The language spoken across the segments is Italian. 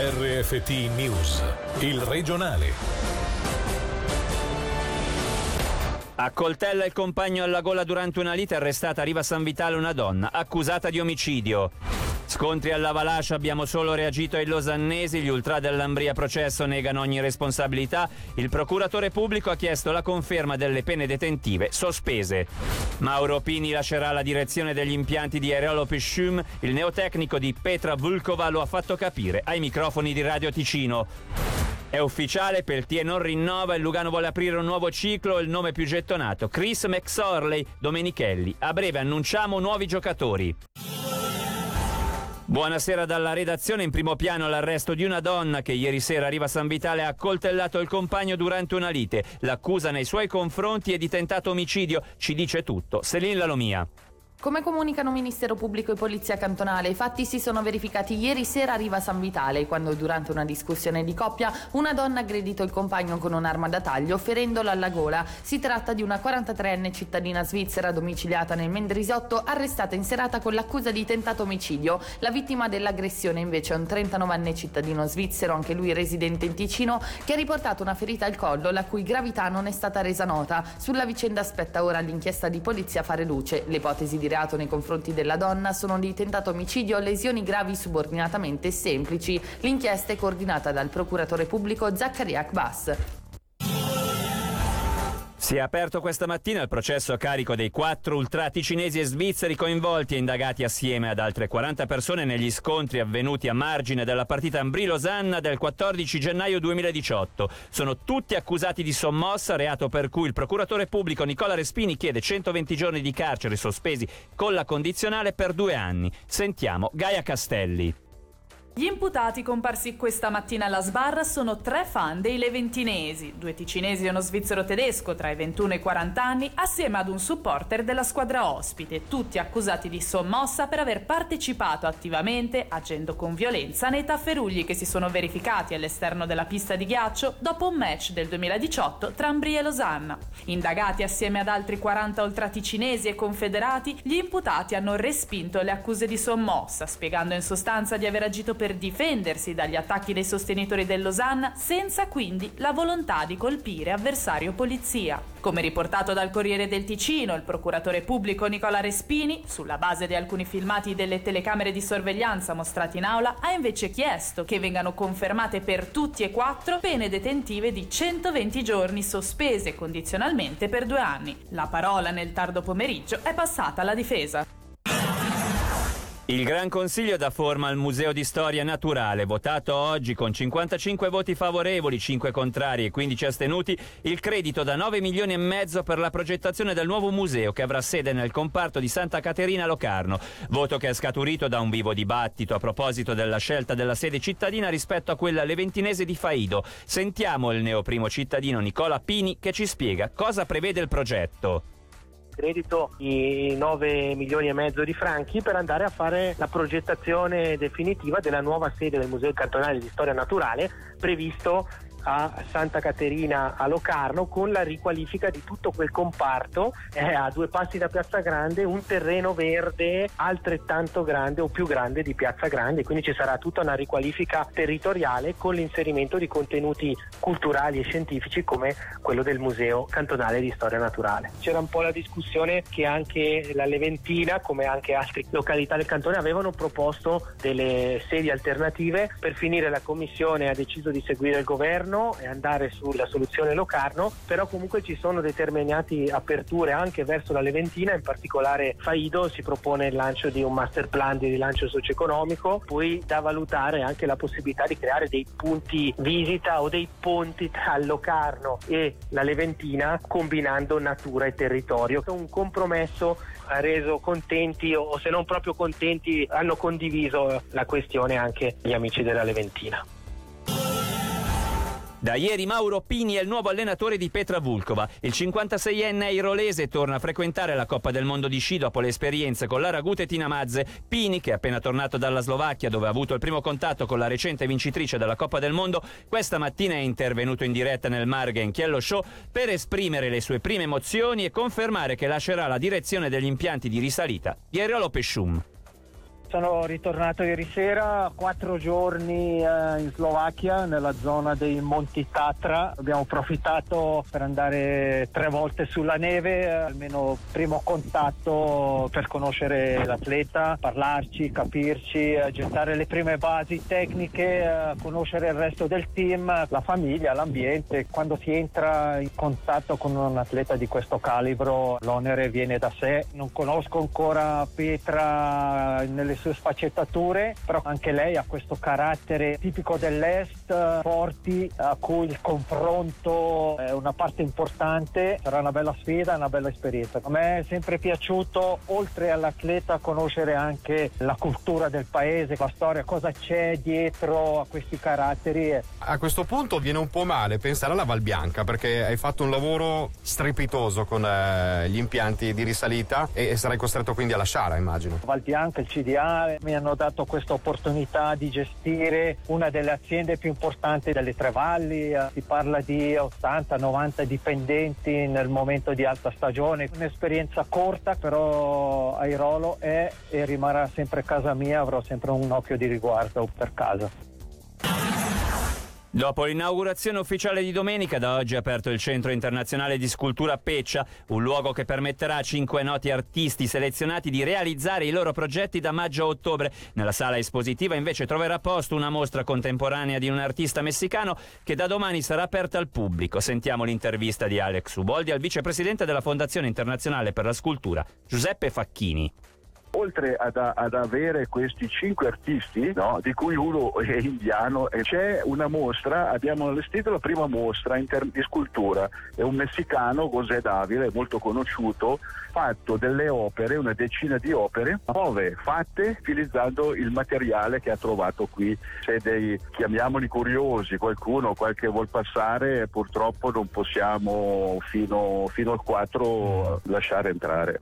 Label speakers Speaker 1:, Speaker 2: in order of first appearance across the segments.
Speaker 1: RFT News, il regionale.
Speaker 2: Accoltella il compagno alla gola durante una lite arrestata a Riva San Vitale una donna accusata di omicidio. Scontri alla Valacia abbiamo solo reagito ai losannesi, gli ultra dell'Ambria processo negano ogni responsabilità, il procuratore pubblico ha chiesto la conferma delle pene detentive sospese. Mauro Pini lascerà la direzione degli impianti di Aerolo Pishum, il neotecnico di Petra Vulkova lo ha fatto capire ai microfoni di Radio Ticino. È ufficiale, Peltier non rinnova, il Lugano vuole aprire un nuovo ciclo, il nome più gettonato, Chris McSorley, Domenichelli. A breve annunciamo nuovi giocatori. Buonasera dalla redazione, in primo piano l'arresto di una donna che ieri sera arriva a San Vitale ha accoltellato il compagno durante una lite. L'accusa nei suoi confronti è di tentato omicidio, ci dice tutto. Selin Lalomia.
Speaker 3: Come comunicano Ministero Pubblico e Polizia Cantonale, i fatti si sono verificati ieri sera a Riva San Vitale, quando durante una discussione di coppia una donna ha aggredito il compagno con un'arma da taglio, ferendolo alla gola. Si tratta di una 43enne cittadina svizzera domiciliata nel Mendrisiotto, arrestata in serata con l'accusa di tentato omicidio. La vittima dell'aggressione invece è un 39enne cittadino svizzero, anche lui residente in Ticino, che ha riportato una ferita al collo, la cui gravità non è stata resa nota. Sulla vicenda aspetta ora l'inchiesta di polizia a fare luce. L'ipotesi di reato nei confronti della donna sono di tentato omicidio lesioni gravi subordinatamente semplici. L'inchiesta è coordinata dal procuratore pubblico Zaccaria Akbas.
Speaker 2: Si è aperto questa mattina il processo a carico dei quattro ultrati cinesi e svizzeri coinvolti e indagati assieme ad altre 40 persone negli scontri avvenuti a margine della partita Ambri-Losanna del 14 gennaio 2018. Sono tutti accusati di sommossa, reato per cui il procuratore pubblico Nicola Respini chiede 120 giorni di carcere sospesi con la condizionale per due anni. Sentiamo Gaia Castelli.
Speaker 4: Gli imputati comparsi questa mattina alla sbarra sono tre fan dei leventinesi, due ticinesi e uno svizzero tedesco tra i 21 e i 40 anni, assieme ad un supporter della squadra ospite, tutti accusati di sommossa per aver partecipato attivamente, agendo con violenza, nei tafferugli che si sono verificati all'esterno della pista di ghiaccio dopo un match del 2018 tra Ambri e Losanna. Indagati assieme ad altri 40 oltraticinesi e confederati, gli imputati hanno respinto le accuse di sommossa, spiegando in sostanza di aver agito per per difendersi dagli attacchi dei sostenitori del Losanna senza quindi la volontà di colpire avversario polizia. Come riportato dal Corriere del Ticino, il procuratore pubblico Nicola Respini, sulla base di alcuni filmati delle telecamere di sorveglianza mostrati in aula, ha invece chiesto che vengano confermate per tutti e quattro pene detentive di 120 giorni sospese condizionalmente per due anni. La parola nel tardo pomeriggio è passata alla difesa.
Speaker 2: Il Gran Consiglio dà forma al Museo di Storia Naturale, votato oggi con 55 voti favorevoli, 5 contrari e 15 astenuti, il credito da 9 milioni e mezzo per la progettazione del nuovo museo che avrà sede nel comparto di Santa Caterina Locarno. Voto che è scaturito da un vivo dibattito a proposito della scelta della sede cittadina rispetto a quella leventinese di Faido. Sentiamo il neoprimo cittadino Nicola Pini che ci spiega cosa prevede il progetto
Speaker 5: credito di 9 milioni e mezzo di franchi per andare a fare la progettazione definitiva della nuova sede del Museo Cantonale di Storia Naturale previsto a Santa Caterina a Locarno con la riqualifica di tutto quel comparto eh, a due passi da Piazza Grande un terreno verde altrettanto grande o più grande di Piazza Grande quindi ci sarà tutta una riqualifica territoriale con l'inserimento di contenuti culturali e scientifici come quello del Museo Cantonale di Storia Naturale. C'era un po' la discussione che anche la Leventina come anche altre località del cantone avevano proposto delle sedi alternative per finire la commissione ha deciso di seguire il governo Locarno e andare sulla soluzione Locarno, però comunque ci sono determinate aperture anche verso la Leventina, in particolare Faido si propone il lancio di un master plan di rilancio socio-economico, poi da valutare anche la possibilità di creare dei punti visita o dei ponti tra Locarno e la Leventina combinando natura e territorio. Un compromesso ha reso contenti o se non proprio contenti hanno condiviso la questione anche gli amici della Leventina.
Speaker 2: Da ieri Mauro Pini è il nuovo allenatore di Petra Vulkova. Il 56enne airolese torna a frequentare la Coppa del Mondo di sci dopo le esperienze con la Ragute Tina Mazze. Pini, che è appena tornato dalla Slovacchia dove ha avuto il primo contatto con la recente vincitrice della Coppa del Mondo, questa mattina è intervenuto in diretta nel Margen Chiello Show per esprimere le sue prime emozioni e confermare che lascerà la direzione degli impianti di risalita di Aerolo Pescium.
Speaker 6: Sono ritornato ieri sera, quattro giorni eh, in Slovacchia, nella zona dei Monti Tatra. Abbiamo approfittato per andare tre volte sulla neve, eh, almeno primo contatto per conoscere l'atleta, parlarci, capirci, eh, gettare le prime basi tecniche, eh, conoscere il resto del team, la famiglia, l'ambiente. Quando si entra in contatto con un atleta di questo calibro l'onere viene da sé. Non conosco ancora Petra nelle sue sfaccettature, però anche lei ha questo carattere tipico dell'Est, forti, a cui il confronto è una parte importante, sarà una bella sfida, una bella esperienza. A me è sempre piaciuto, oltre all'atleta, conoscere anche la cultura del paese, la storia, cosa c'è dietro a questi caratteri.
Speaker 7: A questo punto viene un po' male pensare alla Val Bianca perché hai fatto un lavoro strepitoso con eh, gli impianti di risalita e, e sarai costretto quindi a lasciare, immagino.
Speaker 6: Val Bianca, il CDA mi hanno dato questa opportunità di gestire una delle aziende più importanti delle Tre Valli, eh, si parla di 80-90 dipendenti nel momento di alta stagione, un'esperienza corta però Airolo è e rimarrà sempre casa mia, avrò sempre un occhio di riguardo per casa.
Speaker 2: Dopo l'inaugurazione ufficiale di domenica, da oggi è aperto il Centro Internazionale di Scultura Peccia, un luogo che permetterà a cinque noti artisti selezionati di realizzare i loro progetti da maggio a ottobre. Nella sala espositiva invece troverà posto una mostra contemporanea di un artista messicano che da domani sarà aperta al pubblico. Sentiamo l'intervista di Alex Uboldi al vicepresidente della Fondazione Internazionale per la Scultura, Giuseppe Facchini
Speaker 8: oltre ad, ad, avere questi cinque artisti, no, di cui uno è indiano, c'è una mostra, abbiamo allestito la prima mostra in termini di scultura, è un messicano, José Davide, molto conosciuto, fatto delle opere, una decina di opere, nuove, fatte utilizzando il materiale che ha trovato qui. C'è dei, chiamiamoli curiosi, qualcuno, qualche vuol passare, purtroppo non possiamo fino, fino al 4 lasciare entrare.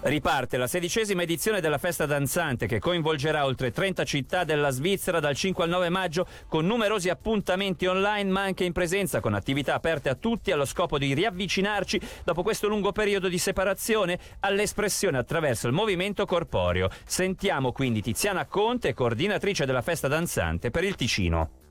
Speaker 2: Riparte la sedicesima edizione della festa danzante che coinvolgerà oltre 30 città della Svizzera dal 5 al 9 maggio con numerosi appuntamenti online ma anche in presenza con attività aperte a tutti allo scopo di riavvicinarci dopo questo lungo periodo di separazione all'espressione attraverso il movimento corporeo. Sentiamo quindi Tiziana Conte, coordinatrice della festa danzante per il Ticino.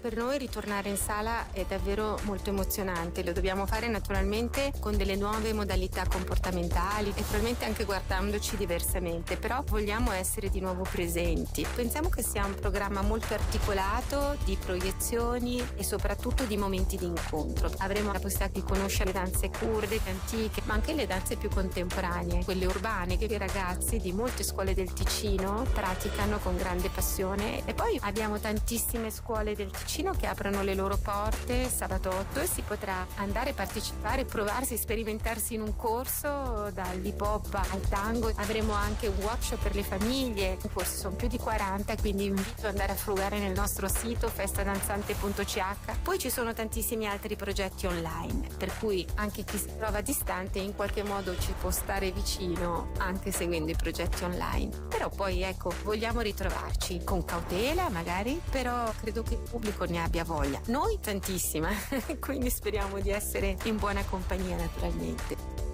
Speaker 9: Per noi ritornare in sala è davvero molto emozionante, lo dobbiamo fare naturalmente con delle nuove modalità comportamentali e probabilmente anche guardandoci diversamente, però vogliamo essere di nuovo presenti. Pensiamo che sia un programma molto articolato di proiezioni e soprattutto di momenti di incontro. Avremo la possibilità di conoscere le danze kurde, antiche, ma anche le danze più contemporanee, quelle urbane che i ragazzi di molte scuole del Ticino praticano con grande passione e poi abbiamo tantissime scuole del Ticino Ticino che aprono le loro porte sabato 8 e si potrà andare a partecipare, provarsi, sperimentarsi in un corso dall'hip hop al tango. Avremo anche un workshop per le famiglie, i corsi sono più di 40, quindi invito ad andare a frugare nel nostro sito festadanzante.ch. Poi ci sono tantissimi altri progetti online, per cui anche chi si trova distante in qualche modo ci può stare vicino anche seguendo i progetti online. Però poi ecco, vogliamo ritrovarci con cautela magari, però credo che il pubblico ne abbia voglia. Noi tantissima, quindi speriamo di essere in buona compagnia naturalmente.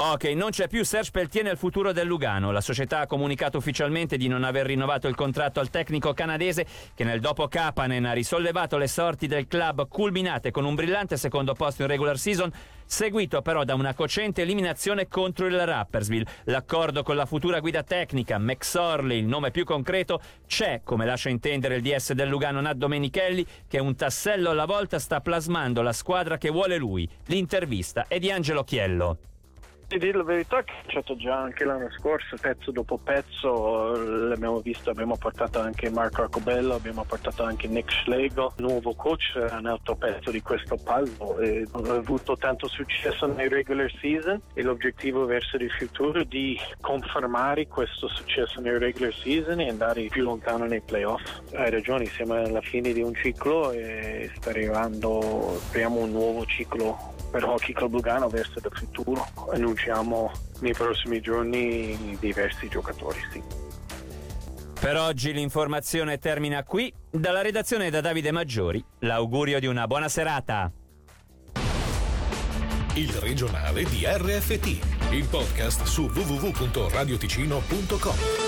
Speaker 2: Ok, non c'è più Serge Peltier nel futuro del Lugano. La società ha comunicato ufficialmente di non aver rinnovato il contratto al tecnico canadese che nel dopo Kapanen ha risollevato le sorti del club culminate con un brillante secondo posto in regular season, seguito però da una cocente eliminazione contro il Rappersville. L'accordo con la futura guida tecnica, McSorley, il nome più concreto, c'è, come lascia intendere il DS del Lugano Nat Domenichelli, che un tassello alla volta sta plasmando la squadra che vuole lui. L'intervista è di Angelo Chiello.
Speaker 6: Di dire la verità che c'è stato già anche l'anno scorso, pezzo dopo pezzo, l'abbiamo visto, abbiamo portato anche Marco Arcobello, abbiamo portato anche Nick Schlegel, nuovo coach, un altro pezzo di questo puzzle e ha avuto tanto successo nei regular season e l'obiettivo verso il futuro è di confermare questo successo nei regular season e andare più lontano nei playoff. Hai ragione, siamo alla fine di un ciclo e sta arrivando, speriamo un nuovo ciclo per Hockey Club Lugano verso il futuro. Annunciamo nei prossimi giorni diversi giocatori, sì.
Speaker 2: Per oggi l'informazione termina qui. Dalla redazione da Davide Maggiori, l'augurio di una buona serata.
Speaker 1: Il regionale di RFT. Il podcast su www.radioticino.com.